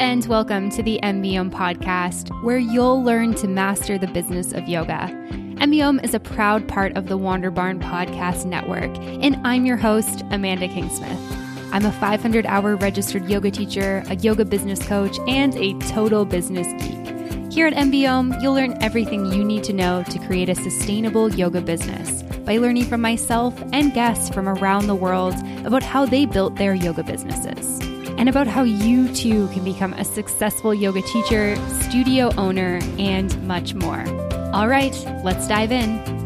and welcome to the MBOM podcast, where you'll learn to master the business of yoga. MBOM is a proud part of the Wander Barn Podcast Network, and I'm your host, Amanda Kingsmith. I'm a 500 hour registered yoga teacher, a yoga business coach, and a total business geek. Here at MBOM, you'll learn everything you need to know to create a sustainable yoga business by learning from myself and guests from around the world about how they built their yoga businesses and about how you too can become a successful yoga teacher, studio owner, and much more. All right, let's dive in.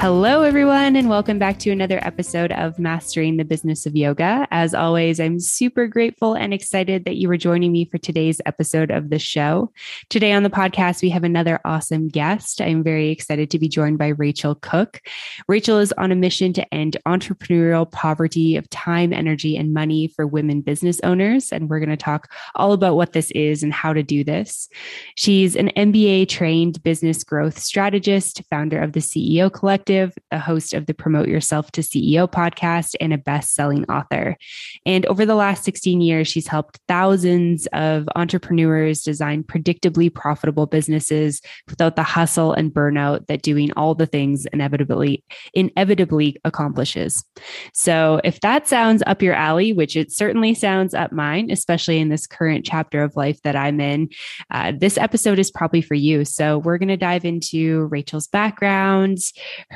Hello, everyone, and welcome back to another episode of Mastering the Business of Yoga. As always, I'm super grateful and excited that you are joining me for today's episode of the show. Today on the podcast, we have another awesome guest. I'm very excited to be joined by Rachel Cook. Rachel is on a mission to end entrepreneurial poverty of time, energy, and money for women business owners. And we're going to talk all about what this is and how to do this. She's an MBA trained business growth strategist, founder of the CEO Collective Collective, a host of the Promote Yourself to CEO podcast, and a best selling author. And over the last 16 years, she's helped thousands of entrepreneurs design predictably profitable businesses without the hustle and burnout that doing all the things inevitably inevitably accomplishes. So if that sounds up your alley, which it certainly sounds up mine, especially in this current chapter of life that I'm in, uh, this episode is probably for you. So we're going to dive into Rachel's background,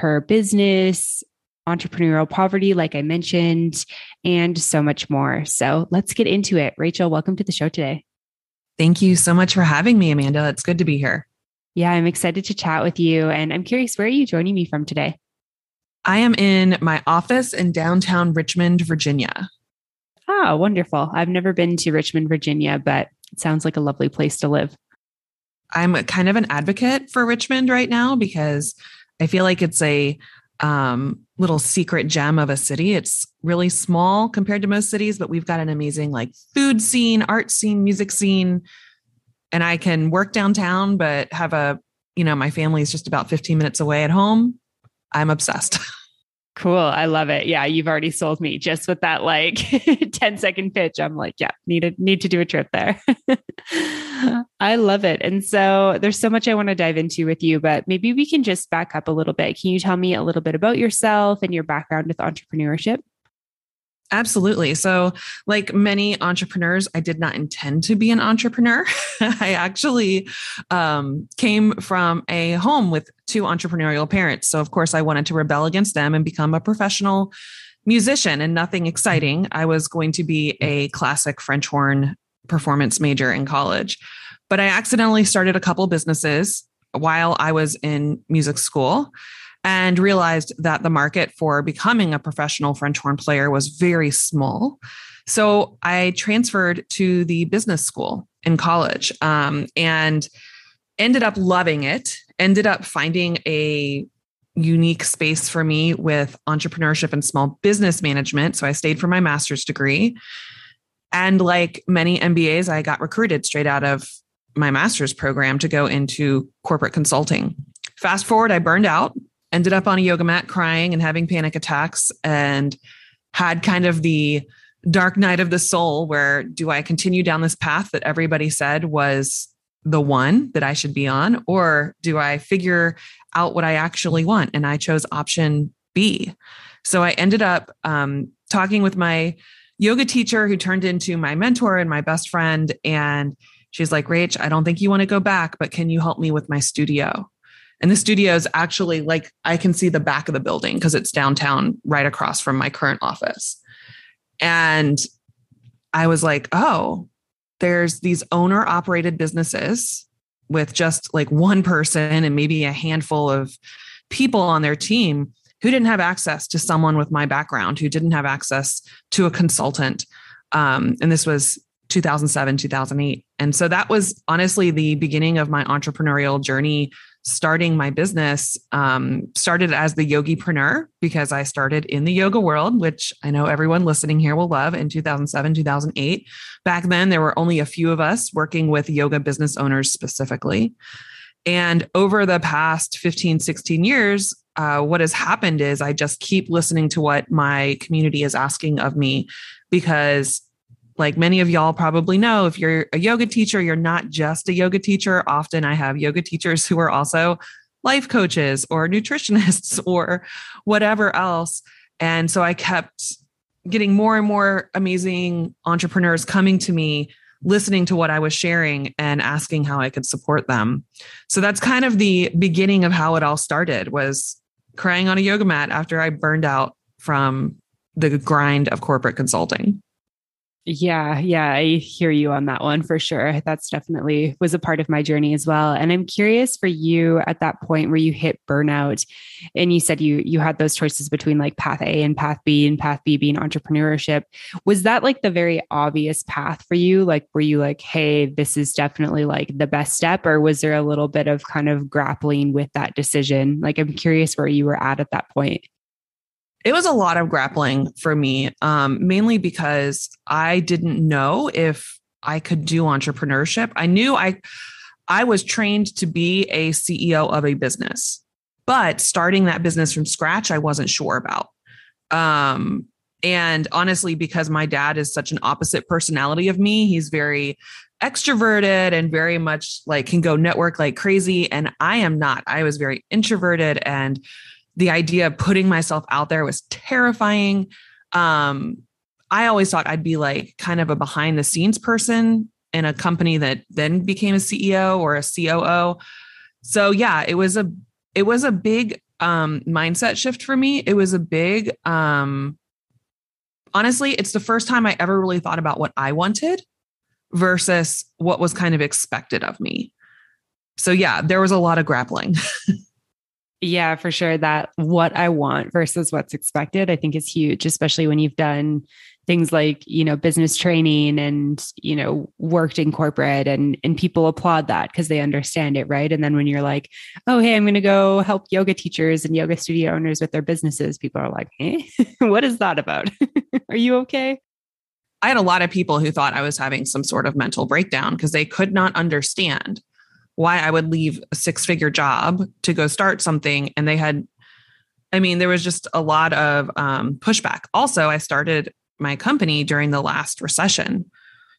her business, entrepreneurial poverty, like I mentioned, and so much more. So let's get into it. Rachel, welcome to the show today. Thank you so much for having me, Amanda. It's good to be here. Yeah, I'm excited to chat with you. And I'm curious, where are you joining me from today? I am in my office in downtown Richmond, Virginia. Oh, wonderful. I've never been to Richmond, Virginia, but it sounds like a lovely place to live. I'm kind of an advocate for Richmond right now because I feel like it's a um, little secret gem of a city. It's really small compared to most cities, but we've got an amazing like food scene, art scene, music scene. And I can work downtown, but have a, you know, my family is just about 15 minutes away at home. I'm obsessed. Cool. I love it. Yeah, you've already sold me just with that like 10 second pitch. I'm like, yeah, need to need to do a trip there. I love it. And so there's so much I want to dive into with you, but maybe we can just back up a little bit. Can you tell me a little bit about yourself and your background with entrepreneurship? Absolutely. So, like many entrepreneurs, I did not intend to be an entrepreneur. I actually um, came from a home with two entrepreneurial parents. So, of course, I wanted to rebel against them and become a professional musician and nothing exciting. I was going to be a classic French horn performance major in college. But I accidentally started a couple businesses while I was in music school and realized that the market for becoming a professional French horn player was very small. So I transferred to the business school in college um, and ended up loving it, ended up finding a unique space for me with entrepreneurship and small business management. So I stayed for my master's degree. And like many MBAs, I got recruited straight out of my master's program to go into corporate consulting. Fast forward, I burned out ended up on a yoga mat crying and having panic attacks and had kind of the dark night of the soul where do I continue down this path that everybody said was the one that I should be on, or do I figure out what I actually want? And I chose option B. So I ended up um, talking with my yoga teacher who turned into my mentor and my best friend. And she's like, Rach, I don't think you want to go back, but can you help me with my studio? And the studio is actually like I can see the back of the building because it's downtown right across from my current office. And I was like, oh, there's these owner operated businesses with just like one person and maybe a handful of people on their team who didn't have access to someone with my background, who didn't have access to a consultant. Um, and this was 2007, 2008. And so that was honestly the beginning of my entrepreneurial journey starting my business um, started as the yogipreneur because I started in the yoga world, which I know everyone listening here will love in 2007, 2008. Back then, there were only a few of us working with yoga business owners specifically. And over the past 15, 16 years, uh, what has happened is I just keep listening to what my community is asking of me because like many of y'all probably know if you're a yoga teacher you're not just a yoga teacher. Often i have yoga teachers who are also life coaches or nutritionists or whatever else. And so i kept getting more and more amazing entrepreneurs coming to me listening to what i was sharing and asking how i could support them. So that's kind of the beginning of how it all started was crying on a yoga mat after i burned out from the grind of corporate consulting yeah, yeah, I hear you on that one for sure. That's definitely was a part of my journey as well. And I'm curious for you at that point where you hit burnout and you said you you had those choices between like path A and path B and path B being entrepreneurship. Was that like the very obvious path for you? Like were you like, "Hey, this is definitely like the best step," or was there a little bit of kind of grappling with that decision? Like I'm curious where you were at at that point it was a lot of grappling for me, um, mainly because I didn't know if I could do entrepreneurship. I knew I I was trained to be a CEO of a business, but starting that business from scratch, I wasn't sure about. Um, and honestly, because my dad is such an opposite personality of me, he's very extroverted and very much like can go network like crazy. And I am not. I was very introverted and the idea of putting myself out there was terrifying. Um, I always thought I'd be like kind of a behind the scenes person in a company that then became a CEO or a COO. So yeah, it was a it was a big um, mindset shift for me. It was a big um, honestly, it's the first time I ever really thought about what I wanted versus what was kind of expected of me. So yeah, there was a lot of grappling. Yeah, for sure. That what I want versus what's expected, I think is huge, especially when you've done things like, you know, business training and, you know, worked in corporate and and people applaud that because they understand it, right? And then when you're like, oh, hey, I'm to go help yoga teachers and yoga studio owners with their businesses, people are like, hey, eh? what is that about? are you okay? I had a lot of people who thought I was having some sort of mental breakdown because they could not understand why I would leave a six figure job to go start something. And they had, I mean, there was just a lot of um, pushback. Also, I started my company during the last recession.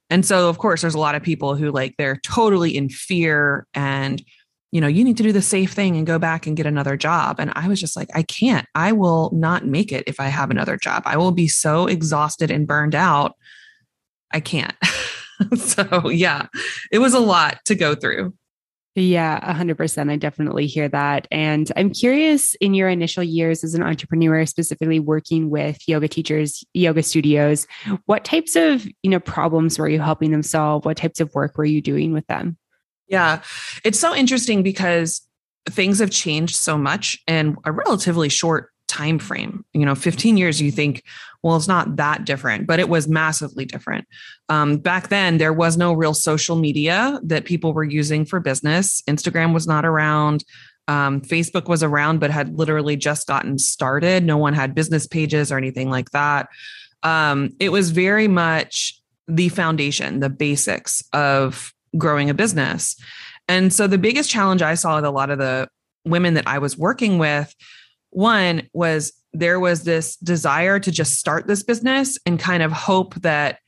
And so, of course, there's a lot of people who like they're totally in fear and, you know, you need to do the safe thing and go back and get another job. And I was just like, I can't. I will not make it if I have another job. I will be so exhausted and burned out. I can't. so, yeah, it was a lot to go through. Yeah, 100%. I definitely hear that. And I'm curious in your initial years as an entrepreneur, specifically working with yoga teachers, yoga studios, what types of, you know, problems were you helping them solve? What types of work were you doing with them? Yeah, it's so interesting because things have changed so much in a relatively short time frame. You know 15 years you think well it's not that different but it was massively different. Um, back then there was no real social media that people were using for business. Instagram was not around. Um, facebook was around but had literally just gotten started. No one had business pages or anything like that. Um, it was very much the foundation the basics of growing a business. And so the biggest challenge i saw with a lot of the women that i was working with one was there was this desire to just start this business and kind of hope that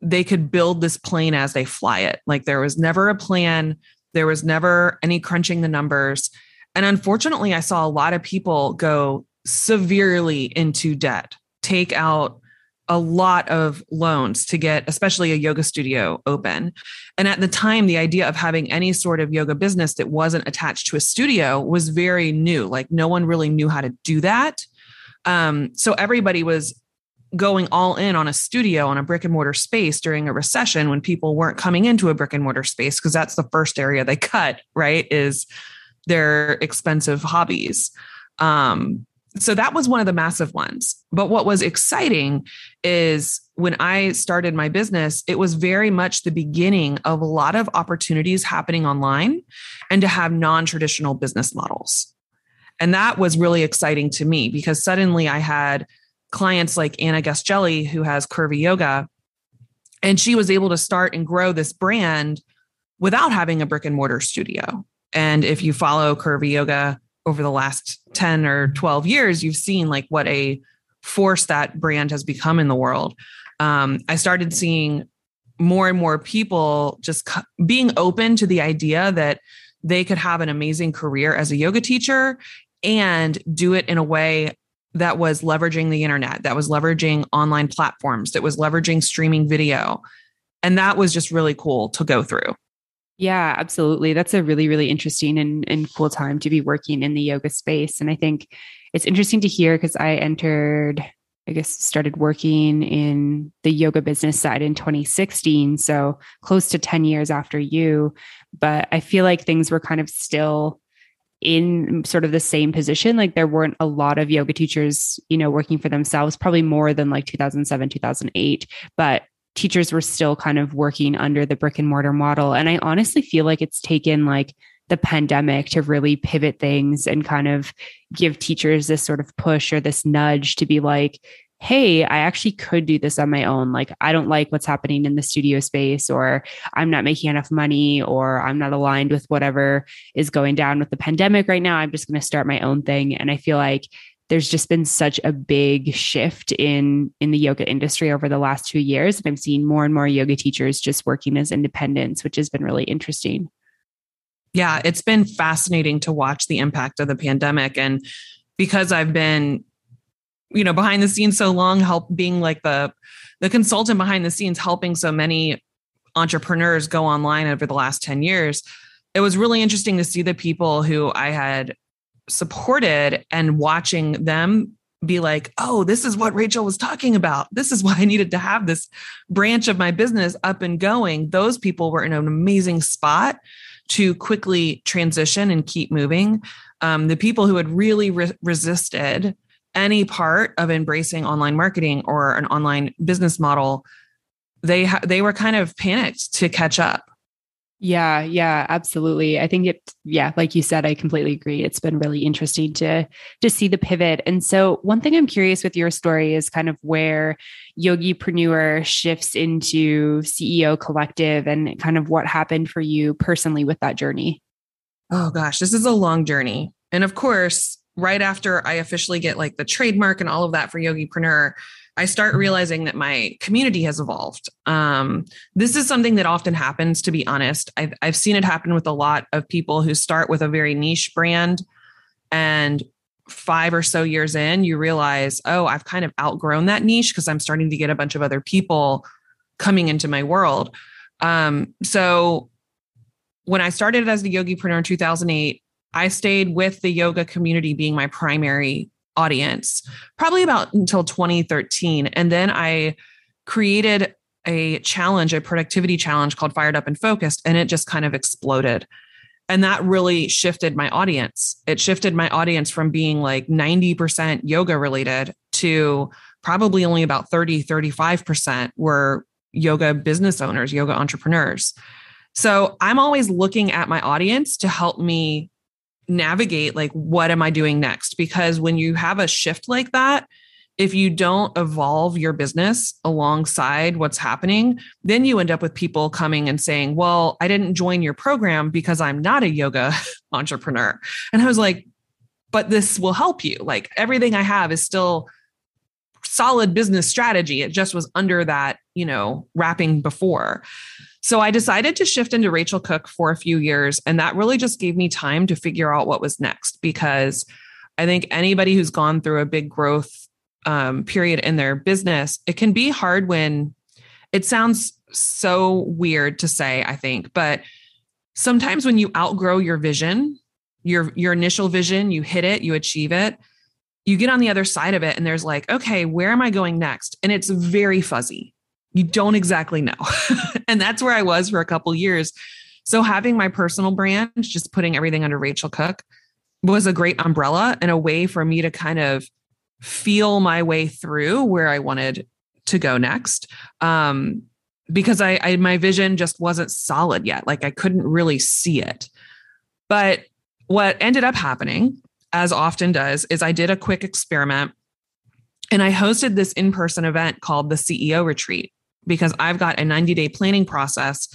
they could build this plane as they fly it. Like there was never a plan, there was never any crunching the numbers. And unfortunately, I saw a lot of people go severely into debt, take out a lot of loans to get especially a yoga studio open. And at the time the idea of having any sort of yoga business that wasn't attached to a studio was very new. Like no one really knew how to do that. Um, so everybody was going all in on a studio on a brick and mortar space during a recession when people weren't coming into a brick and mortar space because that's the first area they cut right is their expensive hobbies. Um, so that was one of the massive ones. But what was exciting is when I started my business, it was very much the beginning of a lot of opportunities happening online and to have non traditional business models. And that was really exciting to me because suddenly I had clients like Anna Guest-Jelley, who has Curvy Yoga, and she was able to start and grow this brand without having a brick and mortar studio And if you follow Curvy Yoga over the last 10 or 12 years, you've seen like what a force that brand has become in the world. Um, I started seeing more and more people just being open to the idea that they could have an amazing career as a yoga teacher and do it in a way that was leveraging the internet, that was leveraging online platforms, that was leveraging streaming video. And that was just really cool to go through. Yeah, absolutely. That's a really, really interesting and, and cool time to be working in the yoga space. And I think it's interesting to hear because I entered, I guess, started working in the yoga business side in 2016. So close to 10 years after you. But I feel like things were kind of still in sort of the same position. Like there weren't a lot of yoga teachers, you know, working for themselves, probably more than like 2007, 2008. But teachers were still kind of working under the brick and mortar model. And I honestly feel like it's taken like the pandemic to really pivot things and kind of give teachers this sort of push or this nudge to be like, hey, I actually could do this on my own. Like, I don't like what's happening in the studio space, or I'm not making enough money, or I'm not aligned with whatever is going down with the pandemic right now. I'm just going to start my own thing. And I feel like there's just been such a big shift in in the yoga industry over the last two years. And i'm seeing more and more yoga teachers just working as independents which has been really interesting. Yeah it's been fascinating to watch the impact of the pandemic. And because i've been you know behind the scenes so long help being like the the consultant behind the scenes helping so many entrepreneurs go online over the last 10 years it was really interesting to see the people who i had supported and watching them be like, oh, this is what Rachel was talking about. This is why I needed to have this branch of my business up and going. Those people were in an amazing spot to quickly transition and keep moving. Um, the people who had really re- resisted any part of embracing online marketing or an online business model, they ha- they were kind of panicked to catch up. Yeah, yeah, absolutely. I think it yeah, like you said, I completely agree. It's been really interesting to to see the pivot. And so one thing I'm curious with your story is kind of where Yogipreneur shifts into CEO collective and kind of what happened for you personally with that journey. Oh gosh, this is a long journey. And of course, right after I officially get like the trademark and all of that for Yogipreneur, I start realizing that my community has evolved. Um, this is something that often happens, to be honest. I've, I've seen it happen with a lot of people who start with a very niche brand and five or so years in, you realize, oh, I've kind of outgrown that niche because I'm starting to get a bunch of other people coming into my world. Um, so when I started as the Yogipreneur in 2008, I stayed with the yoga community being my primary audience, probably about until 2013. And then I created a challenge, a productivity challenge called Fired Up and Focused, and it just kind of exploded. And that really shifted my audience. It shifted my audience from being like 90% yoga related to probably only about 30, 35% were yoga business owners, yoga entrepreneurs. So I'm always looking at my audience to help me navigate like what am i doing next? Because when you have a shift like that if you don't evolve your business alongside what's happening then you end up with people coming and saying well i didn't join your program because i'm not a yoga entrepreneur. And i was like but this will help you. Like everything i have is still solid business strategy. It just was under that you know wrapping before so I decided to shift into Rachel Cook for a few years. And that really just gave me time to figure out what was next because I think anybody who's gone through a big growth um, period in their business, it can be hard when it sounds so weird to say, I think, but sometimes when you outgrow your vision, your your initial vision, you hit it, you achieve it, you get on the other side of it and there's like, okay, where am I going next? And it's very fuzzy you don't exactly know. and that's where I was for a couple years. So having my personal brand, just putting everything under Rachel Cook was a great umbrella and a way for me to kind of feel my way through where I wanted to go next. Um, because I, I my vision just wasn't solid yet. Like I couldn't really see it. But what ended up happening, as often does, is I did a quick experiment and I hosted this in person event called the CEO Retreat because I've got a 90 day planning process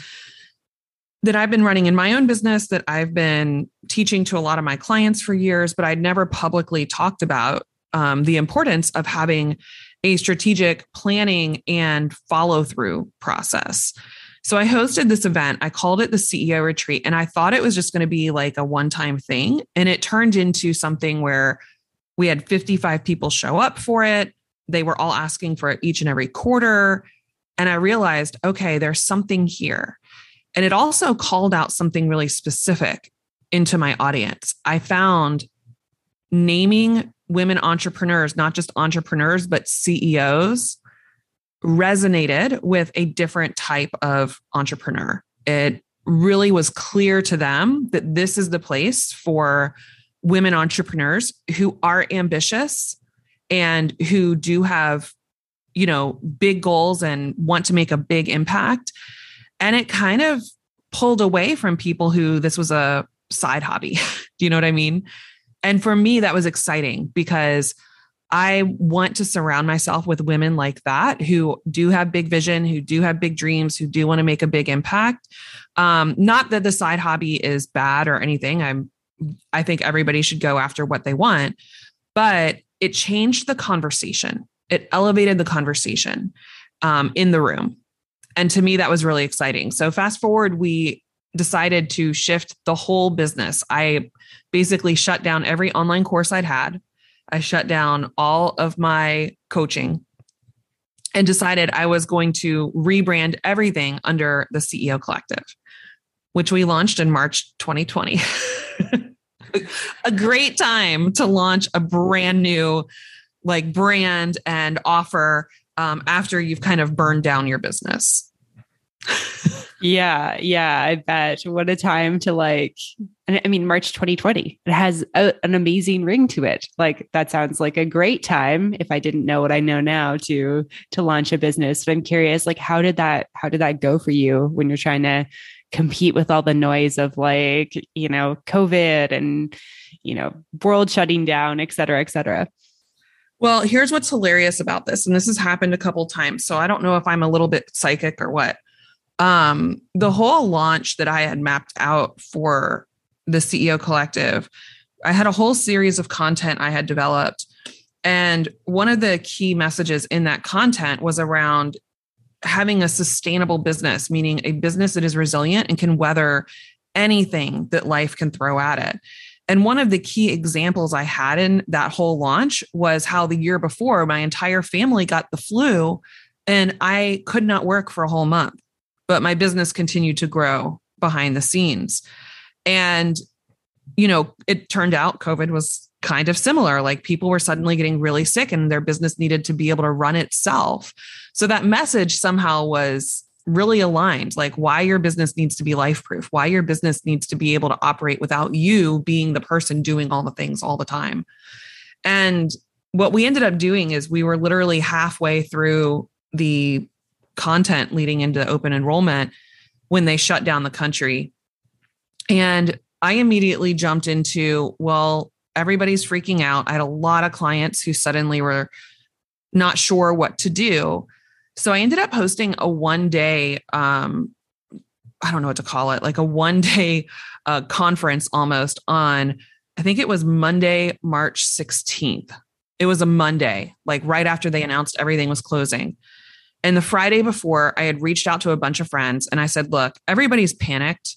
that I've been running in my own business, that I've been teaching to a lot of my clients for years, but I'd never publicly talked about um, the importance of having a strategic planning and follow through process. So I hosted this event. I called it the CEO retreat, and I thought it was just going to be like a one time thing. And it turned into something where we had 55 people show up for it. They were all asking for it each and every quarter. And I realized, okay, there's something here. And it also called out something really specific into my audience. I found naming women entrepreneurs, not just entrepreneurs, but CEOs, resonated with a different type of entrepreneur. It really was clear to them that this is the place for women entrepreneurs who are ambitious and who do have you know big goals and want to make a big impact. And it kind of pulled away from people who this was a side hobby. Do you know what i mean? And for me that was exciting because i want to surround myself with women like that who do have big vision who do have big dreams who do want to make a big impact. Um, not that the side hobby is bad or anything. I'm I think everybody should go after what they want. But it changed the conversation, it elevated the conversation um, in the room. And to me, that was really exciting. So, fast forward, we decided to shift the whole business. I basically shut down every online course I'd had. I shut down all of my coaching and decided I was going to rebrand everything under the CEO Collective, which we launched in March 2020. a great time to launch a brand new like brand and offer um, after you've kind of burned down your business. yeah, yeah, I bet. What a time to like. I mean, March 2020. It has a, an amazing ring to it. Like that sounds like a great time. If I didn't know what I know now, to to launch a business. But I'm curious, like, how did that how did that go for you when you're trying to compete with all the noise of like, you know, COVID and, you know, world shutting down, et cetera, et cetera. Well, here's what's hilarious about this. And this has happened a couple times. So I don't know if I'm a little bit psychic or what. Um, the whole launch that I had mapped out for the CEO collective, I had a whole series of content I had developed. And one of the key messages in that content was around having a sustainable business, meaning a business that is resilient and can weather anything that life can throw at it. And one of the key examples I had in that whole launch was how the year before my entire family got the flu and I could not work for a whole month, but my business continued to grow behind the scenes. And, you know, it turned out COVID was kind of similar. Like people were suddenly getting really sick and their business needed to be able to run itself. So that message somehow was really aligned like why your business needs to be life proof, why your business needs to be able to operate without you being the person doing all the things all the time. And what we ended up doing is we were literally halfway through the content leading into open enrollment when they shut down the country. And I immediately jumped into, well, everybody's freaking out. I had a lot of clients who suddenly were not sure what to do. So I ended up hosting a one day, um, I don't know what to call it, like a one day uh, conference almost on, I think it was Monday, March 16th. It was a Monday, like right after they announced everything was closing. And the Friday before, I had reached out to a bunch of friends and I said, look, everybody's panicked.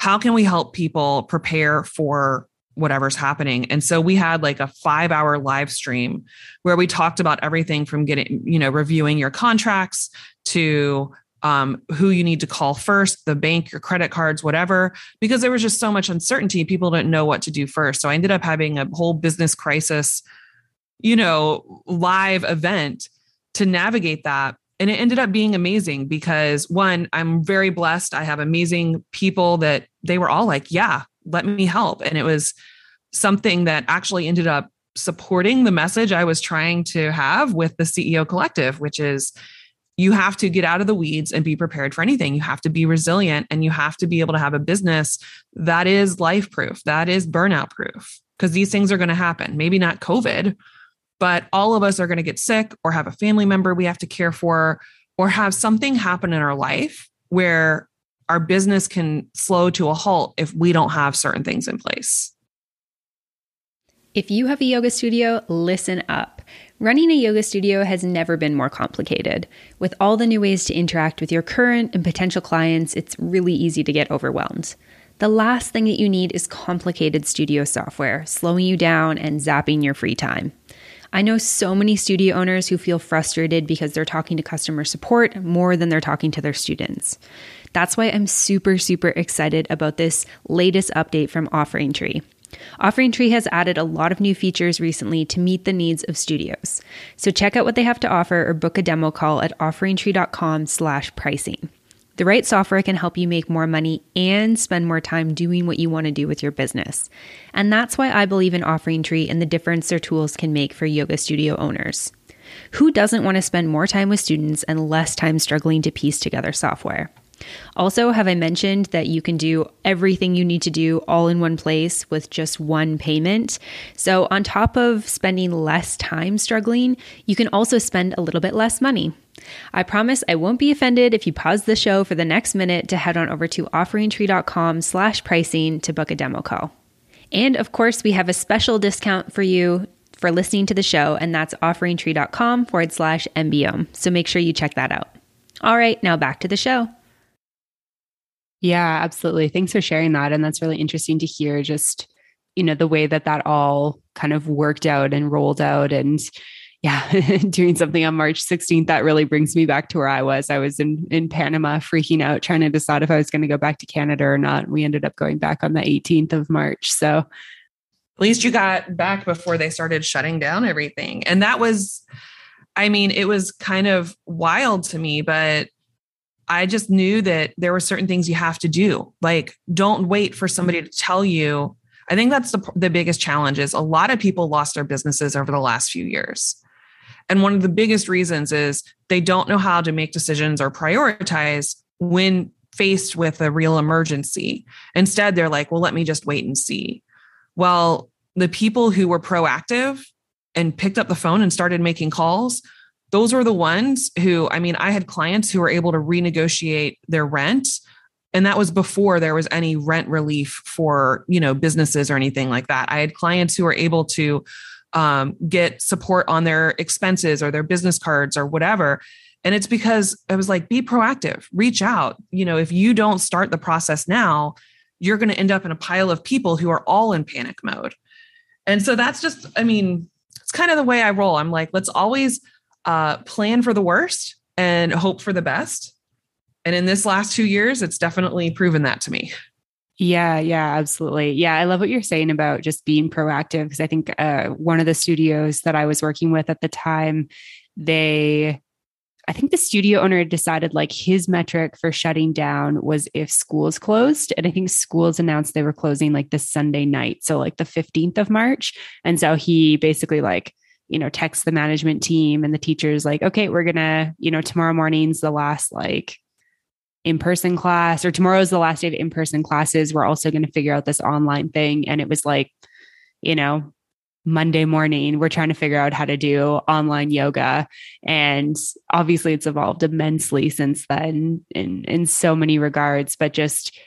How can we help people prepare for whatever's happening. And so we had like a five hour live stream where we talked about everything from getting, you know, reviewing your contracts to um, who you need to call first, the bank, your credit cards, whatever, because there was just so much uncertainty. People didn't know what to do first. So I ended up having a whole business crisis, you know, live event to navigate that. And it ended up being amazing because one, I'm very blessed. I have amazing people that they were all like, yeah, let me help. And it was something that actually ended up supporting the message I was trying to have with the CEO collective, which is you have to get out of the weeds and be prepared for anything. You have to be resilient and you have to be able to have a business that is life proof, that is burnout proof, because these things are going to happen. Maybe not COVID, but all of us are going to get sick or have a family member we have to care for or have something happen in our life where our business can slow to a halt if we don't have certain things in place. If you have a yoga studio, listen up. Running a yoga studio has never been more complicated. With all the new ways to interact with your current and potential clients, it's really easy to get overwhelmed. The last thing that you need is complicated studio software, slowing you down and zapping your free time. I know so many studio owners who feel frustrated because they're talking to customer support more than they're talking to their students. That's why I'm super, super excited about this latest update from Offering Tree. Offering Tree has added a lot of new features recently to meet the needs of studios. So check out what they have to offer or book a demo call at offeringtree.com/pricing. The right software can help you make more money and spend more time doing what you want to do with your business. And that's why I believe in Offering Tree and the difference their tools can make for yoga studio owners. Who doesn't want to spend more time with students and less time struggling to piece together software? Also, have I mentioned that you can do everything you need to do all in one place with just one payment? So, on top of spending less time struggling, you can also spend a little bit less money. I promise I won't be offended if you pause the show for the next minute to head on over to offeringtree.com slash pricing to book a demo call. And of course, we have a special discount for you for listening to the show, and that's offeringtree.com forward slash MBO. So make sure you check that out. All right, now back to the show. Yeah, absolutely. Thanks for sharing that. And that's really interesting to hear just, you know, the way that that all kind of worked out and rolled out. And yeah, doing something on March 16th, that really brings me back to where I was. I was in, in Panama freaking out, trying to decide if I was going to go back to Canada or not. We ended up going back on the 18th of March. So at least you got back before they started shutting down everything. And that was, I mean, it was kind of wild to me, but I just knew that there were certain things you have to do. Like, don't wait for somebody to tell you. I think that's the, the biggest challenge is a lot of people lost their businesses over the last few years. And one of the biggest reasons is they don't know how to make decisions or prioritize when faced with a real emergency. Instead, they're like, well, let me just wait and see. Well, the people who were proactive and picked up the phone and started making calls those were the ones who, I mean, I had clients who were able to renegotiate their rent. And that was before there was any rent relief for, you know, businesses or anything like that. I had clients who were able to um, get support on their expenses or their business cards or whatever. And it's because I was like, be proactive, reach out. You know, if you don't start the process now, you're going to end up in a pile of people who are all in panic mode. And so that's just, I mean, it's kind of the way I roll. I'm like, let's always uh, plan for the worst and hope for the best. And in this last two years, it's definitely proven that to me. Yeah, yeah, absolutely. Yeah, I love what you're saying about just being proactive because I think uh, one of the studios that I was working with at the time, they, I think the studio owner decided like his metric for shutting down was if schools closed. And I think schools announced they were closing like the Sunday night. So like the 15th of March. And so he basically like, you know, text the management team and the teachers like, okay, we're gonna, you know, tomorrow morning's the last like in-person class or tomorrow's the last day of in-person classes. We're also gonna figure out this online thing. And it was like, you know, Monday morning, we're trying to figure out how to do online yoga. And obviously it's evolved immensely since then in in so many regards, but just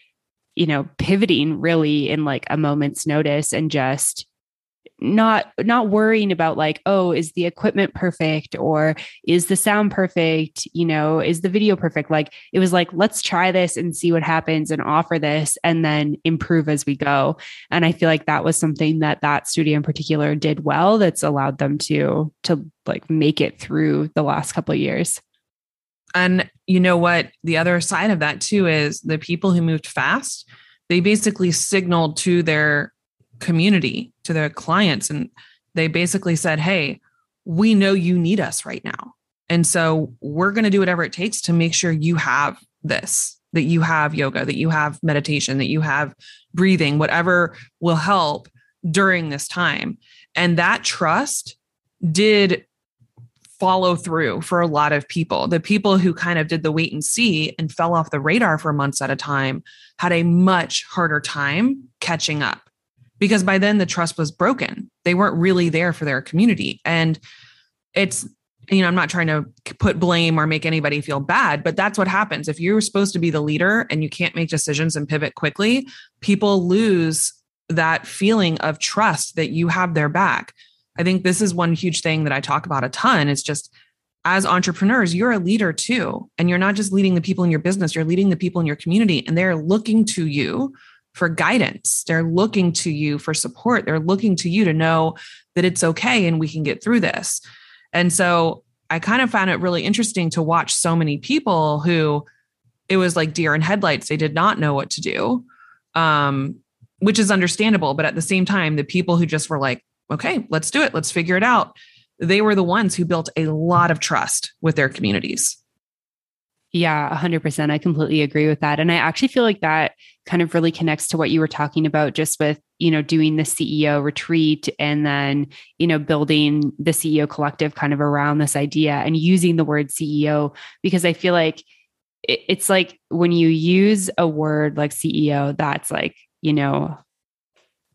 you know, pivoting really in like a moment's notice and just not not worrying about like oh is the equipment perfect or is the sound perfect? You know is the video perfect? Like it was like let's try this and see what happens and offer this and then improve as we go. And i feel like that was something that that studio in particular did well that's allowed them to to like make it through the last couple years. And you know what? The other side of that too is the people who moved fast they basically signaled to their community, to their clients. And they basically said, Hey, we know you need us right now. And so we're going to do whatever it takes to make sure you have this, that you have yoga, that you have meditation, that you have breathing, whatever will help during this time. And that trust did follow through for a lot of people. The people who kind of did the wait and see and fell off the radar for months at a time had a much harder time catching up because by then the trust was broken. They weren't really there for their community. And it's you know, I'm not trying to put blame or make anybody feel bad, but that's what happens. If you're supposed to be the leader and you can't make decisions and pivot quickly, people lose that feeling of trust that you have their back. I think this is one huge thing that I talk about a ton. It's just as entrepreneurs, you're a leader too. And you're not just leading the people in your business, you're leading the people in your community, and they're looking to you for guidance. They're looking to you for support. They're looking to you to know that it's okay and we can get through this. And so I kind of found it really interesting to watch so many people who it was like deer in headlights. They did not know what to do, um, which is understandable. But at the same time, the people who just were like, okay, let's do it, let's figure it out, they were the ones who built a lot of trust with their communities. Yeah, 100%. I completely agree with that. And I actually feel like that kind of really connects to what you were talking about just with, you know, doing the CEO retreat and then, you know, building the CEO collective kind of around this idea and using the word CEO because I feel like it's like when you use a word like CEO, that's like, you know,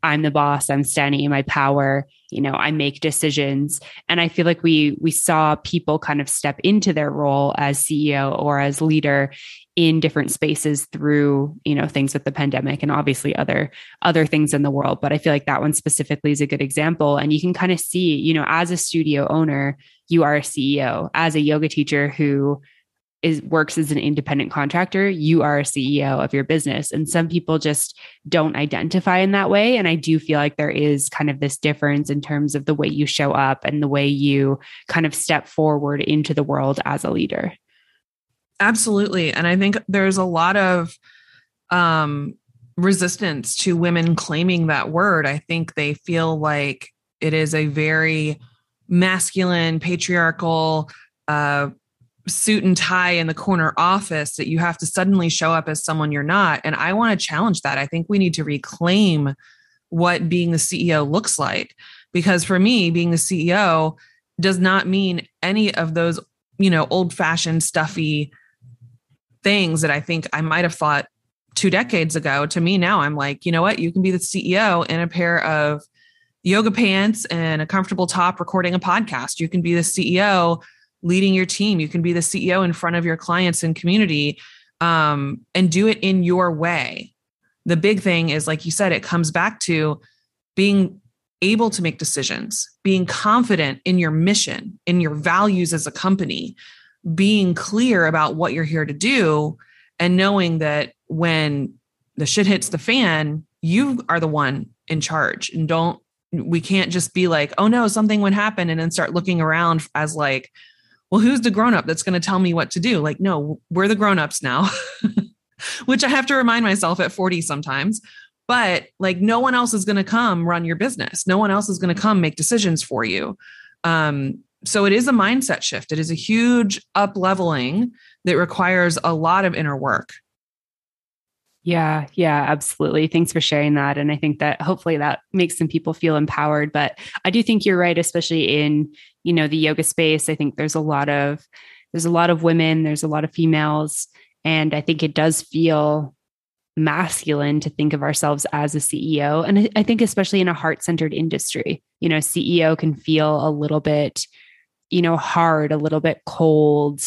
I'm the boss, I'm standing in my power, you know, I make decisions. And I feel like we we saw people kind of step into their role as CEO or as leader in different spaces through, you know, things with the pandemic and obviously other other things in the world, but I feel like that one specifically is a good example. And you can kind of see, you know, as a studio owner, you are a CEO, as a yoga teacher who is works as an independent contractor, you are a CEO of your business. And some people just don't identify in that way. And I do feel like there is kind of this difference in terms of the way you show up and the way you kind of step forward into the world as a leader. Absolutely. And I think there's a lot of um resistance to women claiming that word. I think they feel like it is a very masculine, patriarchal, uh, suit and tie in the corner office that you have to suddenly show up as someone you're not. And I want to challenge that. I think we need to reclaim what being the CEO looks like. Because for me, being the CEO does not mean any of those, you know, old fashioned, stuffy things that I think I might have thought two decades ago. To me now, I'm like, you know what? You can be the CEO in a pair of yoga pants and a comfortable top recording a podcast. You can be the CEO leading your team. You can be the CEO in front of your clients and community um, and do it in your way. The big thing is, like you said, it comes back to being able to make decisions, being confident in your mission, in your values as a company, being clear about what you're here to do, and knowing that when the shit hits the fan, you are the one in charge and don't we can't just be like oh no something would happen and then start looking around as like well, who's the grown up that's going to tell me what to do? Like, no, we're the grown ups now, which I have to remind myself at 40 sometimes. But like, no one else is going to come run your business. No one else is going to come make decisions for you. Um, so it is a mindset shift. It is a huge up leveling that requires a lot of inner work. Yeah, yeah, absolutely. Thanks for sharing that. And I think that hopefully that makes some people feel empowered. But I do think you're right, especially in, you know, the yoga space. I think there's a lot of there's a lot of women, there's a lot of females. And I think it does feel masculine to think of ourselves as a CEO. And I think especially in a heart-centered industry, you know, CEO can feel a little bit, you know, hard, a little bit cold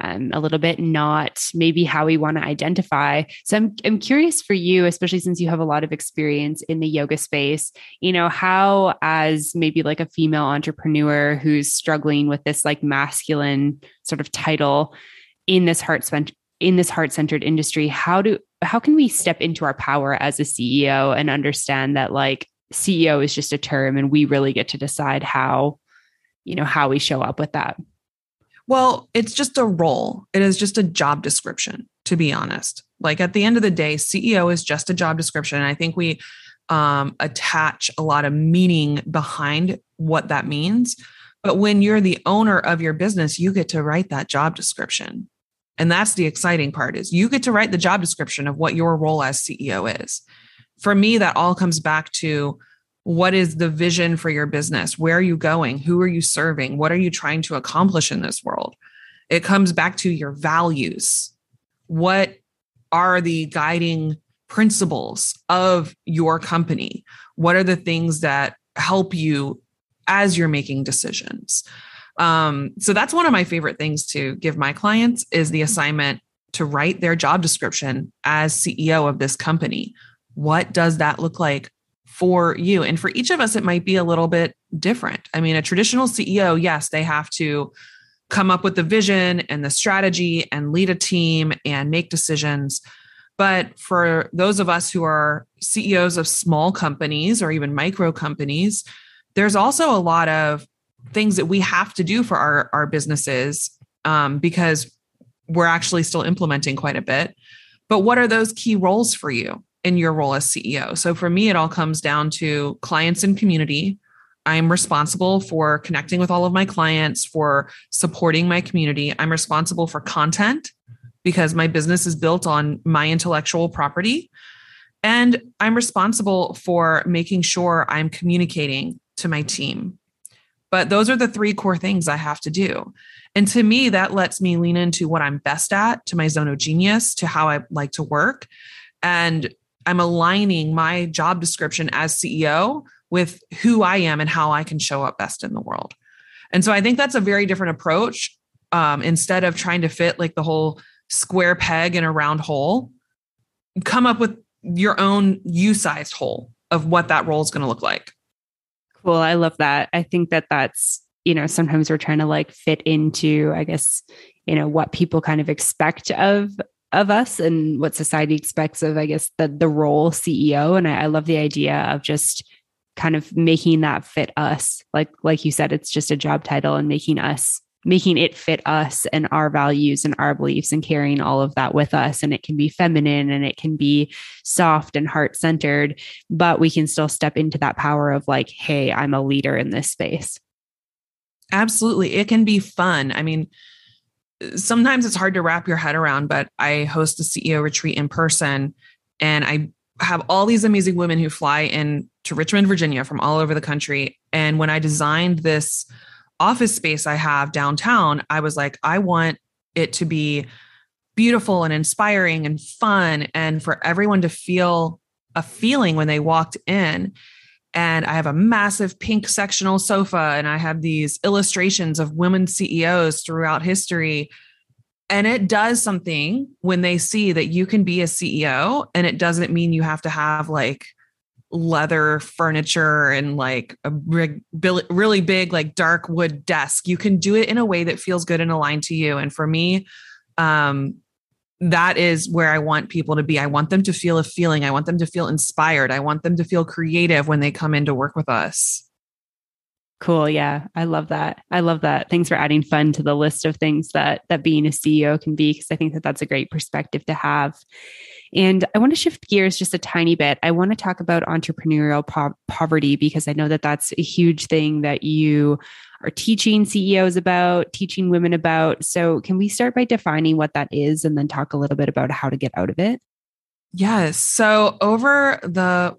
um, a little bit not maybe how we want to identify. So I'm, I'm curious for you, especially since you have a lot of experience in the yoga space, you know, how as maybe like a female entrepreneur who's struggling with this like masculine sort of title in this heart in this heart-centered industry, how do how can we step into our power as a CEO and understand that like CEO is just a term and we really get to decide how you know how we show up with that well, it's just a role. It is just a job description, to be honest. Like at the end of the day, CEO is just a job description. And I think we um, attach a lot of meaning behind what that means. But when you're the owner of your business, you get to write that job description. And that's the exciting part is you get to write the job description of what your role as CEO is. For me, that all comes back to what is the vision for your business? Where are you going? Who are you serving? What are you trying to accomplish in this world? It comes back to your values. What are the guiding principles of your company? What are the things that help you as you're making decisions? Um, so that's one of my favorite things to give my clients is the assignment to write their job description as CEO of this company. What does that look like for you? And for each of us, it might be a little bit different. I mean, a traditional CEO, yes, they have to come up with the vision and the strategy and lead a team and make decisions. But for those of us who are CEOs of small companies or even micro companies, there's also a lot of things that we have to do for our, our businesses um, because we're actually still implementing quite a bit. But what are those key roles for you in your role as CEO? So for me, it all comes down to clients and community. I'm responsible for connecting with all of my clients, for supporting my community. I'm responsible for content because my business is built on my intellectual property. And I'm responsible for making sure I'm communicating to my team. But those are the three core things I have to do. And to me, that lets me lean into what I'm best at, to my zone of genius, to how I like to work. And I'm aligning my job description as CEO with who I am and how I can show up best in the world. And so I think that's a very different approach. Um, instead of trying to fit like the whole square peg in a round hole, come up with your own U sized hole of what that role is going to look like. Cool. I love that. I think that that's, you know, sometimes we're trying to like fit into, I guess, you know, what people kind of expect of of us and what society expects of, I guess, the the role CEO. And I, I love the idea of just kind of making that fit us. Like like you said, it's just a job title and making us making it fit us and our values and our beliefs and carrying all of that with us. And it can be feminine and it can be soft and heart centered, but we can still step into that power of like, hey, I'm a leader in this space. Absolutely. It can be fun. I mean, sometimes it's hard to wrap your head around, but I host a CEO retreat in person and I have all these amazing women who fly in to Richmond, Virginia from all over the country. And when I designed this office space I have downtown, I was like, I want it to be beautiful and inspiring and fun and for everyone to feel a feeling when they walked in. And I have a massive pink sectional sofa and I have these illustrations of women CEOs throughout history. And it does something when they see that you can be a CEO and it doesn't mean you have to have like leather furniture and like a really big like dark wood desk you can do it in a way that feels good and aligned to you and for me um that is where i want people to be i want them to feel a feeling i want them to feel inspired i want them to feel creative when they come in to work with us Cool. Yeah. I love that. I love that. Thanks for adding fun to the list of things that that being a CEO can be because I think that that's a great perspective to have. And I want to shift gears just a tiny bit. I want to talk about entrepreneurial po- poverty because I know that that's a huge thing that you are teaching CEOs about, teaching women about. So, can we start by defining what that is and then talk a little bit about how to get out of it? Yes. So, over the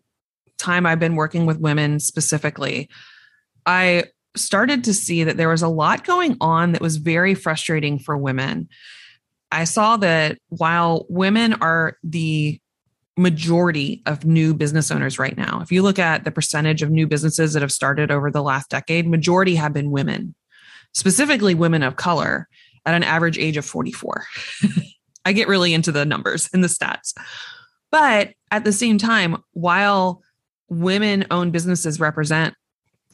time I've been working with women specifically, I started to see that there was a lot going on that was very frustrating for women. I saw that while women are the majority of new business owners right now, if you look at the percentage of new businesses that have started over the last decade, majority have been women, specifically women of color at an average age of 44. I get really into the numbers and the stats. But at the same time, while women owned businesses represent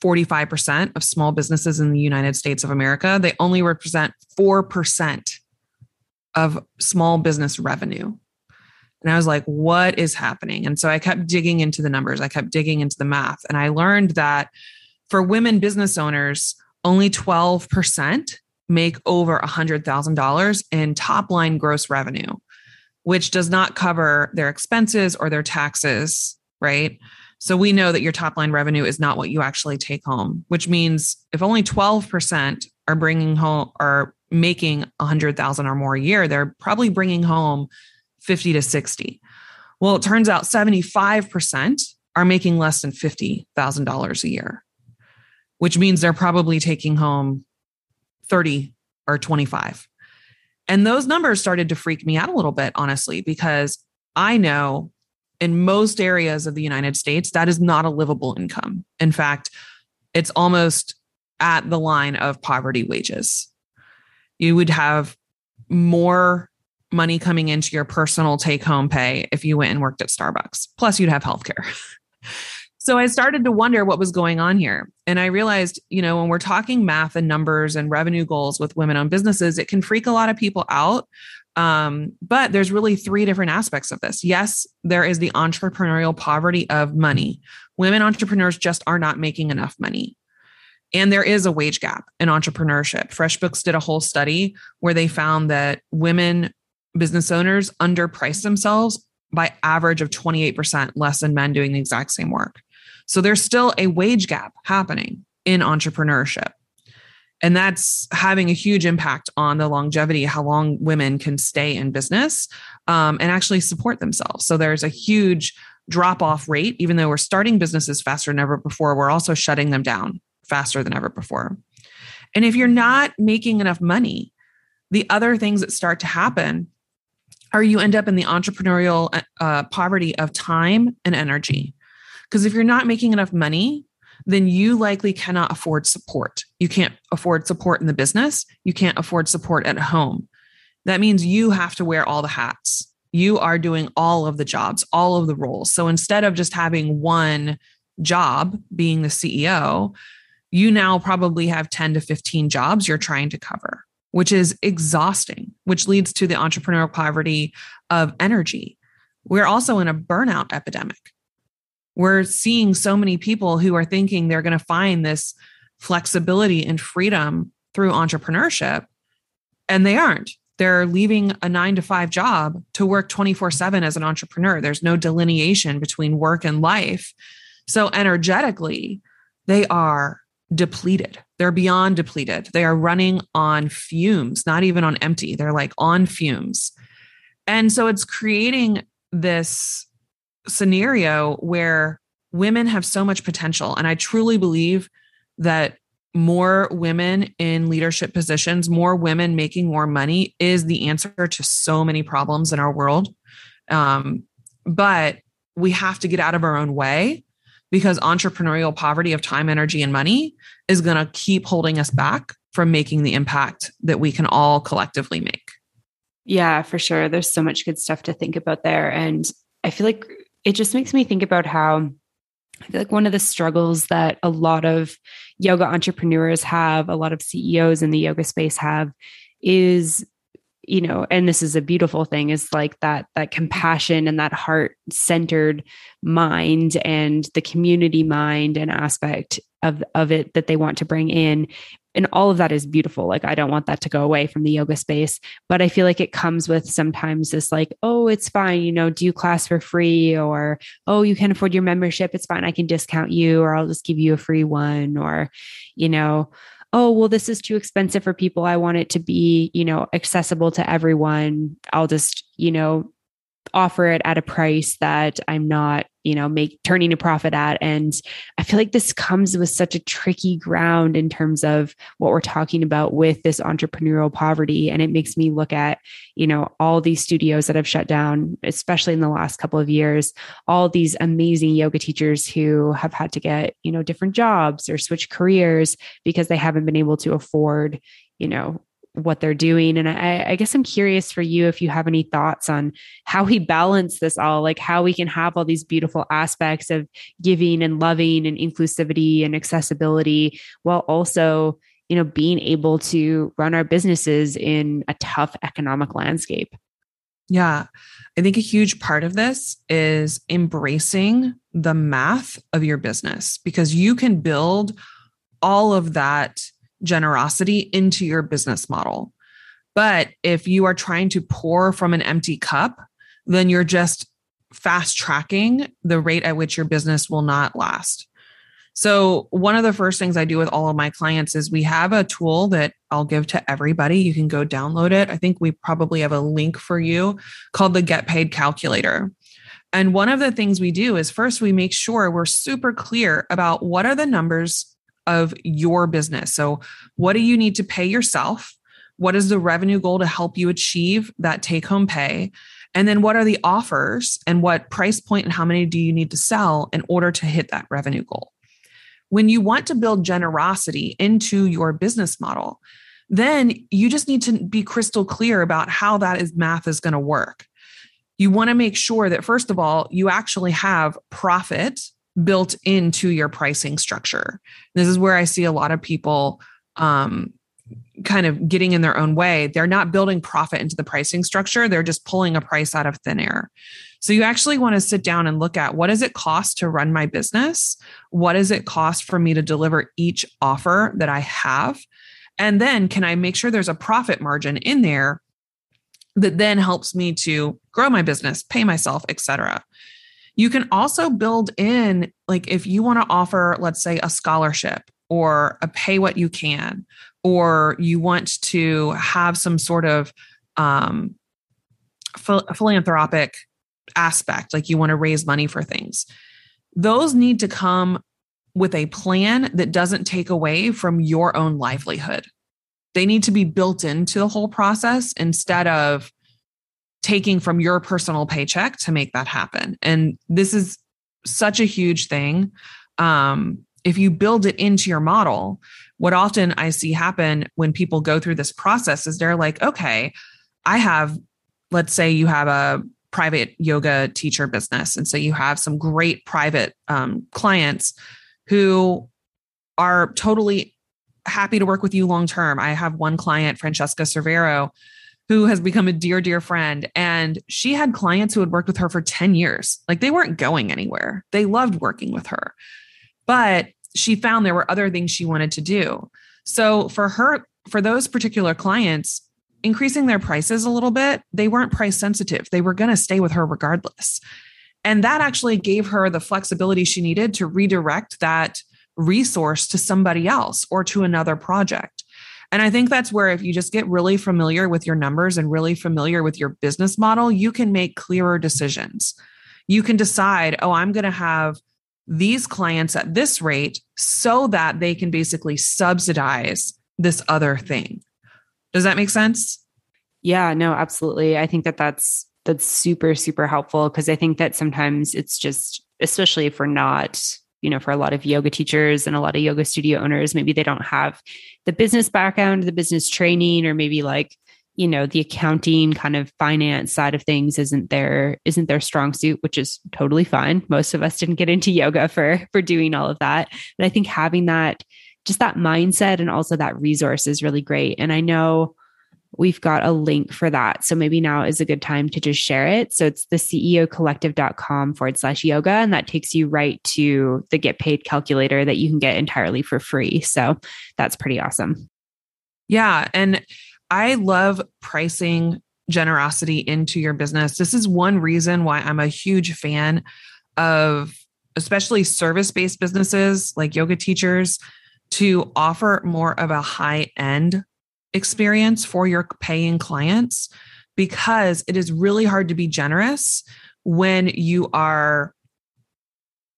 45% of small businesses in the United States of America, they only represent 4% of small business revenue. And I was like, what is happening? And so I kept digging into the numbers, I kept digging into the math. And I learned that for women business owners, only 12% make over $100,000 in top line gross revenue, which does not cover their expenses or their taxes, right? So we know that your top line revenue is not what you actually take home, which means if only 12% are bringing home are making 100,000 or more a year, they're probably bringing home 50 to 60. Well, it turns out 75% are making less than $50,000 a year, which means they're probably taking home 30 or 25. And those numbers started to freak me out a little bit, honestly, because I know in most areas of the United States, that is not a livable income. In fact, it's almost at the line of poverty wages. You would have more money coming into your personal take home pay if you went and worked at Starbucks. Plus, you'd have healthcare. so I started to wonder what was going on here. And I realized, you know, when we're talking math and numbers and revenue goals with women owned businesses, it can freak a lot of people out. Um, but there's really three different aspects of this. Yes, there is the entrepreneurial poverty of money. Women entrepreneurs just are not making enough money. And there is a wage gap in entrepreneurship. FreshBooks did a whole study where they found that women business owners underprice themselves by average of 28% less than men doing the exact same work. So there's still a wage gap happening in entrepreneurship. And that's having a huge impact on the longevity, how long women can stay in business um, and actually support themselves. So there's a huge drop off rate. Even though we're starting businesses faster than ever before, we're also shutting them down faster than ever before. And if you're not making enough money, the other things that start to happen are you end up in the entrepreneurial uh, poverty of time and energy. Because if you're not making enough money, then you likely cannot afford support. You can't afford support in the business. You can't afford support at home. That means you have to wear all the hats. You are doing all of the jobs, all of the roles. So instead of just having one job, being the CEO, you now probably have 10 to 15 jobs you're trying to cover which is exhausting, which leads to the entrepreneurial poverty of energy. We're also in a burnout epidemic. We're seeing so many people who are thinking they're going to find this flexibility and freedom through entrepreneurship, and they aren't. They're leaving a nine to five job to work 24 7 as an entrepreneur. There's no delineation between work and life. So, energetically, they are depleted. They're beyond depleted. They are running on fumes, not even on empty. They're like on fumes. And so it's creating this scenario where women have so much potential. And I truly believe that more women in leadership positions, more women making more money is the answer to so many problems in our world. Um, but we have to get out of our own way because entrepreneurial poverty of time, energy, and money is going to keep holding us back from making the impact that we can all collectively make. Yeah, for sure. There's so much good stuff to think about there. And I feel like it just makes me think about how I feel like one of the struggles that a lot of yoga entrepreneurs have, a lot of CEOs in the yoga space have, is you know and this is a beautiful thing is like that that compassion and that heart centered mind and the community mind and aspect of of it that they want to bring in. And all of that is beautiful. Like i don't want that to go away from the yoga space. But i feel like it comes with sometimes this like oh it's fine you know do class for free or oh you can afford your membership it's fine i can discount you or i'll just give you a free one or you know oh, well, this is too expensive for people. I want it to be, you know, accessible to everyone. I'll just, you know, offer it at a price that I'm not, you know, make turning a profit at. And I feel like this comes with such a tricky ground in terms of what we're talking about with this entrepreneurial poverty. And it makes me look at, you know, all these studios that have shut down, especially in the last couple of years, all these amazing yoga teachers who have had to get, you know, different jobs or switch careers because they haven't been able to afford, you know, what they're doing. And I, I, guess I'm curious for you if you have any thoughts on how we balance this all, like how we can have all these beautiful aspects of giving and loving and inclusivity and accessibility while also, you know, being able to run our businesses in a tough economic landscape. Yeah. I think a huge part of this is embracing the math of your business because you can build all of that generosity into your business model. But if you are trying to pour from an empty cup, then you're just fast tracking the rate at which your business will not last. So, one of the first things I do with all of my clients is we have a tool that I'll give to everybody. You can go download it. I think we probably have a link for you called the Get Paid Calculator. And one of the things we do is first we make sure we're super clear about what are the numbers of your business. So, what do you need to pay yourself? What is the revenue goal to help you achieve that take home pay? And then, what are the offers and what price point and how many do you need to sell in order to hit that revenue goal? when you want to build generosity into your business model, then you just need to be crystal clear about how that is math is going to work. You want to make sure that first of all, you actually have profit built into your pricing structure. This is where I see a lot of people um, kind of getting in their own way. They're not building profit into the pricing structure. They're just pulling a price out of thin air. So you actually want to sit down and look at what does it cost to run my business? What does it cost for me to deliver each offer that I have? And then can I make sure there's a profit margin in there that then helps me to grow my business, pay myself, etc. You can also build in like if you want to offer let's say a scholarship or a pay what you can or you want to have some sort of um, ph- philanthropic aspect, like you want to raise money for things, those need to come with a plan that doesn't take away from your own livelihood. They need to be built into the whole process instead of taking from your personal paycheck to make that happen. And this is such a huge thing. Um, if you build it into your model, what often I see happen when people go through this process is they're like, okay, I have, let's say you have a private yoga teacher business. And so you have some great private um, clients who are totally happy to work with you long term. I have one client, Francesca Cervero, who has become a dear, dear friend. And she had clients who had worked with her for 10 years. Like they weren't going anywhere. They loved working with her. But she found there were other things she wanted to do. So for her, for those particular clients, increasing their prices a little bit, they weren't price sensitive. They were going to stay with her regardless. And that actually gave her the flexibility she needed to redirect that resource to somebody else or to another project. And I think that's where, if you just get really familiar with your numbers and really familiar with your business model, you can make clearer decisions. You can decide, oh, I'm going to have these clients at this rate so that they can basically subsidize this other thing. Does that make sense? Yeah, no, absolutely. I think that that's that's super super helpful because I think that sometimes it's just especially if we're not, you know, for a lot of yoga teachers and a lot of yoga studio owners, maybe they don't have the business background, the business training or maybe like you know the accounting kind of finance side of things isn't their isn't their strong suit which is totally fine. Most of us didn't get into yoga for for doing all of that. But i think having that just that mindset and also that resource is really great. And i know we've got a link for that. So maybe now is a good time to just share it. So it's the ceo collective.com forward slash yoga and that takes you right to the get paid calculator that you can get entirely for free. So that's pretty awesome. Yeah and I love pricing generosity into your business. This is one reason why I'm a huge fan of especially service based businesses like yoga teachers to offer more of a high end experience for your paying clients because it is really hard to be generous when you are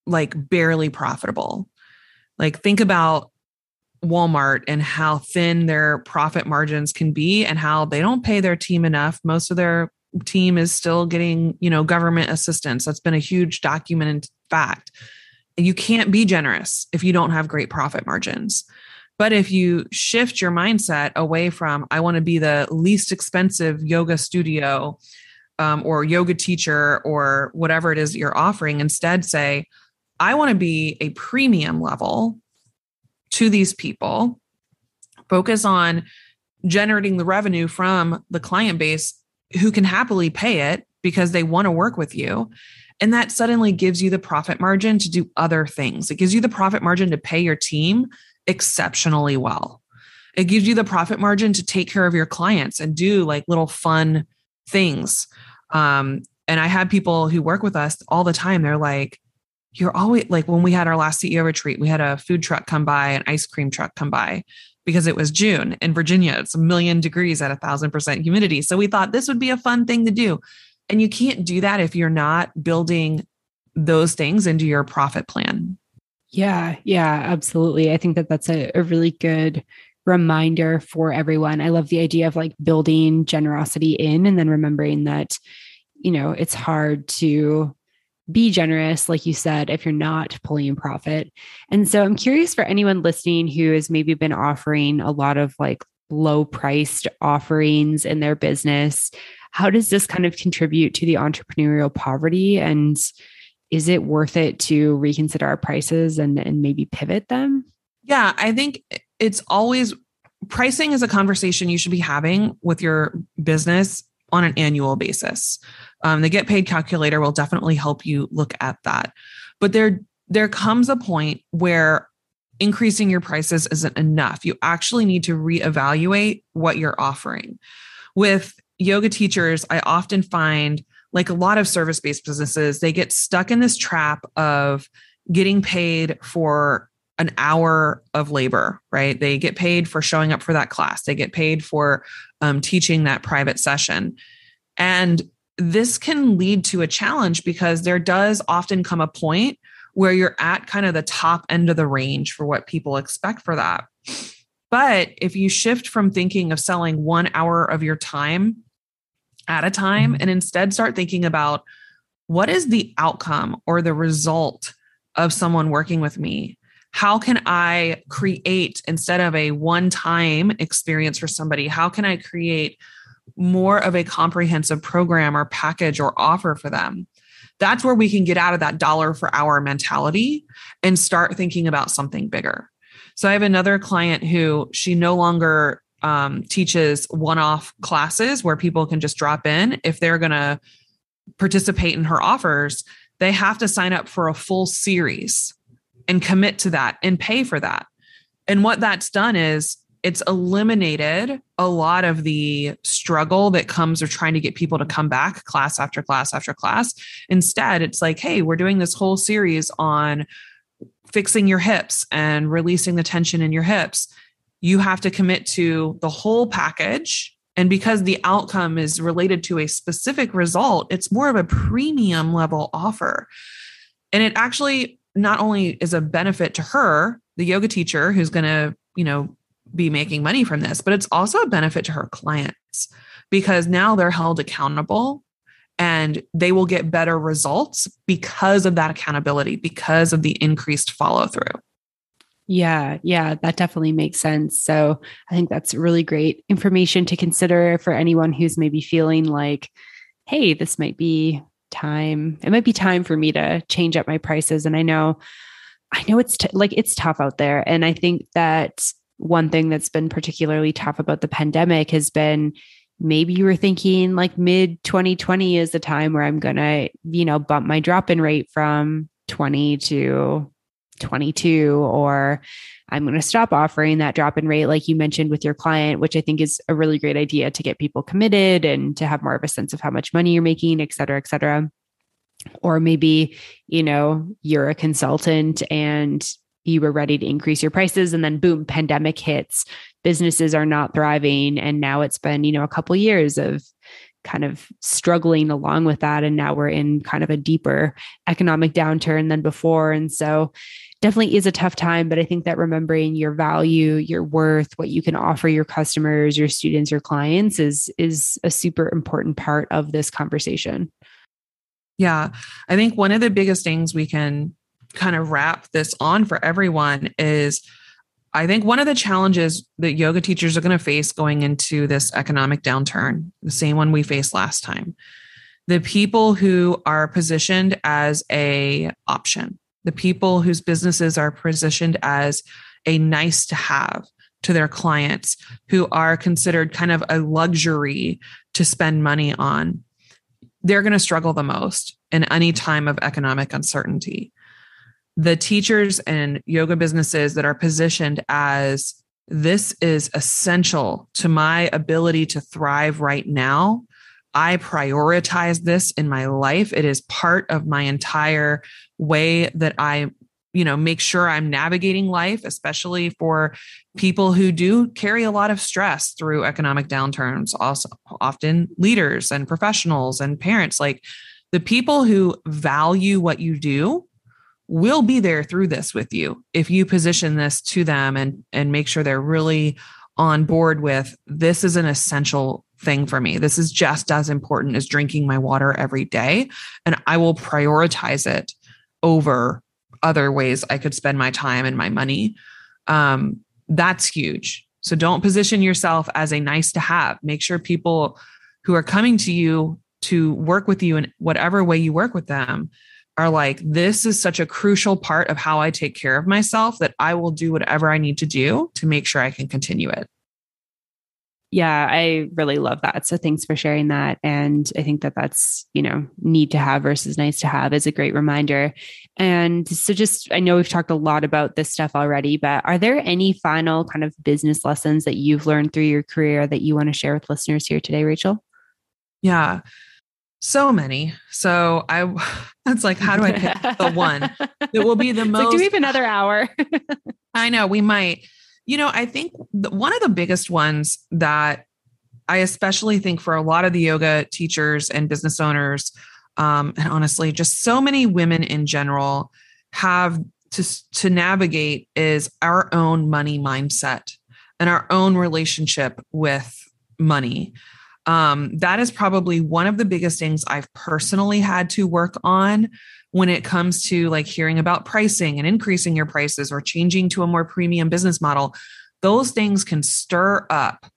like barely profitable. Like, think about Walmart and how thin their profit margins can be and how they don't pay their team enough. Most of their team is still getting, you know, government assistance. That's been a huge documented fact. You can't be generous if you don't have great profit margins. But if you shift your mindset away from, I want to be the least expensive yoga studio um, or yoga teacher or whatever it is you're offering, instead say, I want to be a premium level to these people, focus on generating the revenue from the client base who can happily pay it because they want to work with you. And that suddenly gives you the profit margin to do other things. It gives you the profit margin to pay your team exceptionally well. It gives you the profit margin to take care of your clients and do like little fun things. Um, and I have people who work with us all the time. They're like, you're always like when we had our last CEO retreat, we had a food truck come by, an ice cream truck come by because it was June in Virginia. It's a million degrees at a thousand percent humidity. So we thought this would be a fun thing to do. And you can't do that if you're not building those things into your profit plan. Yeah, yeah, absolutely. I think that that's a, a really good reminder for everyone. I love the idea of like building generosity in and then remembering that, you know, it's hard to be generous, like you said, if you're not pulling in profit. And so I'm curious for anyone listening who has maybe been offering a lot of like low priced offerings in their business. How does this kind of contribute to the entrepreneurial poverty? And is it worth it to reconsider our prices and, and maybe pivot them? Yeah, I think it's always pricing is a conversation you should be having with your business on an annual basis. Um, the get paid calculator will definitely help you look at that. But there, there comes a point where increasing your prices isn't enough. You actually need to reevaluate what you're offering. With yoga teachers, I often find like a lot of service based businesses, they get stuck in this trap of getting paid for an hour of labor, right? They get paid for showing up for that class, they get paid for um, teaching that private session. And this can lead to a challenge because there does often come a point where you're at kind of the top end of the range for what people expect for that. But if you shift from thinking of selling one hour of your time at a time mm-hmm. and instead start thinking about what is the outcome or the result of someone working with me? How can I create instead of a one time experience for somebody? How can I create more of a comprehensive program or package or offer for them? That's where we can get out of that dollar for hour mentality and start thinking about something bigger. So I have another client who she no longer um, teaches one off classes where people can just drop in. If they're going to participate in her offers, they have to sign up for a full series and commit to that and pay for that. And what that's done is it's eliminated a lot of the struggle that comes of trying to get people to come back class after class after class. Instead, it's like, hey, we're doing this whole series on fixing your hips and releasing the tension in your hips. You have to commit to the whole package. And because the outcome is related to a specific result, it's more of a premium level offer. And it actually not only is a benefit to her, the yoga teacher who's going to, you know, be making money from this, but it's also a benefit to her clients because now they're held accountable and they will get better results because of that accountability, because of the increased follow through. Yeah, yeah, that definitely makes sense. So I think that's really great information to consider for anyone who's maybe feeling like, hey, this might be time. It might be time for me to change up my prices. And I know, I know it's t- like it's tough out there. And I think that one thing that's been particularly tough about the pandemic has been maybe you were thinking like mid 2020 is the time where I'm going to, you know, bump my drop in rate from 20 to 22 or I'm going to stop offering that drop in rate like you mentioned with your client which I think is a really great idea to get people committed and to have more of a sense of how much money you're making et cetera et cetera. Or maybe you know you're a consultant and you were ready to increase your prices and then boom pandemic hits businesses are not thriving and now it's been you know a couple years of kind of struggling along with that and now we're in kind of a deeper economic downturn than before. And so definitely is a tough time but i think that remembering your value your worth what you can offer your customers your students your clients is is a super important part of this conversation. Yeah. I think one of the biggest things we can kind of wrap this on for everyone is I think one of the challenges that yoga teachers are going to face going into this economic downturn, the same one we faced last time, the people who are positioned as a option, the people whose businesses are positioned as a nice to have to their clients who are considered kind of a luxury to spend money on, they're going to struggle the most in any time of economic uncertainty the teachers and yoga businesses that are positioned as this is essential to my ability to thrive right now. I prioritize this in my life. It is part of my entire way that I, you know, make sure I'm navigating life, especially for people who do carry a lot of stress through economic downturns, also often leaders and professionals and parents. Like the people who value what you do will be there through this with you if you position this to them and and make sure they're really on board with this is an essential thing for me. This is just as important as drinking my water every day. And I will prioritize it over other ways I could spend my time and my money. Um, that's huge. So don't position yourself as a nice to have. Make sure people who are coming to you to work with you in whatever way you work with them are like, this is such a crucial part of how I take care of myself that I will do whatever I need to do to make sure I can continue it. Yeah, I really love that. So thanks for sharing that. And I think that that's, you know, need to have versus nice to have is a great reminder. And so just, I know we've talked a lot about this stuff already, but are there any final kind of business lessons that you've learned through your career that you want to share with listeners here today, Rachel? Yeah. So many. So I, it's like, how do I pick the one that will be the most? Like, do we have another hour? I know we might. You know, I think one of the biggest ones that I especially think for a lot of the yoga teachers and business owners, um, and honestly, just so many women in general have to to navigate is our own money mindset and our own relationship with money. Um, that is probably one of the biggest things I've personally had to work on when it comes to like hearing about pricing and increasing your prices or changing to a more premium business model. Those things can stir up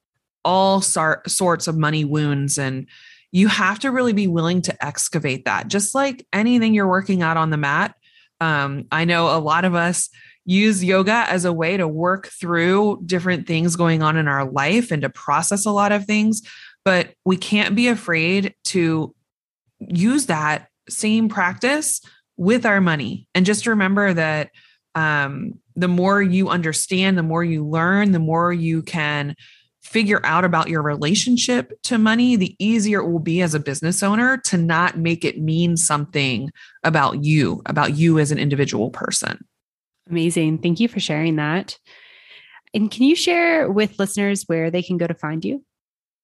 all sor- sorts of money wounds and you have to really be willing to excavate that just like anything you're working out on the mat um, i know a lot of us use yoga as a way to work through different things going on in our life and to process a lot of things but we can't be afraid to use that same practice with our money. And just remember that um, the more you understand, the more you learn, the more you can figure out about your relationship to money, the easier it will be as a business owner to not make it mean something about you, about you as an individual person. Amazing. Thank you for sharing that. And can you share with listeners where they can go to find you?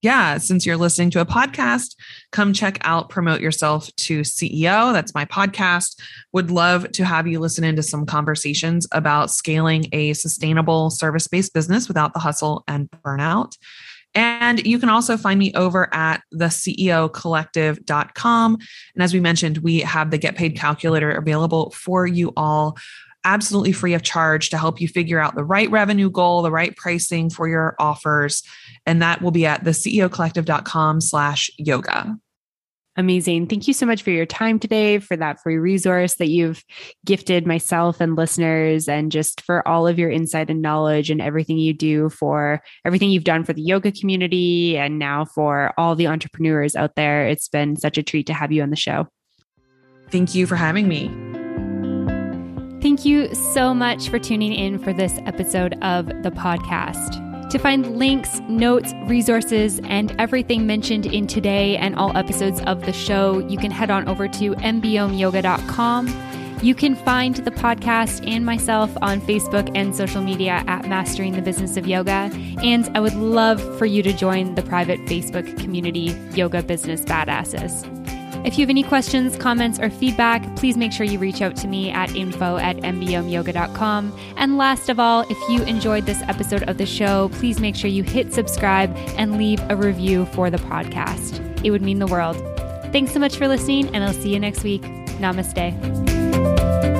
Yeah, since you're listening to a podcast, come check out Promote Yourself to CEO. That's my podcast. Would love to have you listen into some conversations about scaling a sustainable service based business without the hustle and burnout. And you can also find me over at the CEOcollective.com. And as we mentioned, we have the Get Paid Calculator available for you all absolutely free of charge to help you figure out the right revenue goal, the right pricing for your offers. And that will be at the ceocollective.com slash yoga. Amazing. Thank you so much for your time today, for that free resource that you've gifted myself and listeners, and just for all of your insight and knowledge and everything you do for everything you've done for the yoga community and now for all the entrepreneurs out there. It's been such a treat to have you on the show. Thank you for having me. Thank you so much for tuning in for this episode of the podcast. To find links, notes, resources, and everything mentioned in today and all episodes of the show, you can head on over to mbomyoga.com. You can find the podcast and myself on Facebook and social media at Mastering the Business of Yoga. And I would love for you to join the private Facebook community, Yoga Business Badasses. If you have any questions, comments, or feedback, please make sure you reach out to me at info at mbomyoga.com. And last of all, if you enjoyed this episode of the show, please make sure you hit subscribe and leave a review for the podcast. It would mean the world. Thanks so much for listening, and I'll see you next week. Namaste.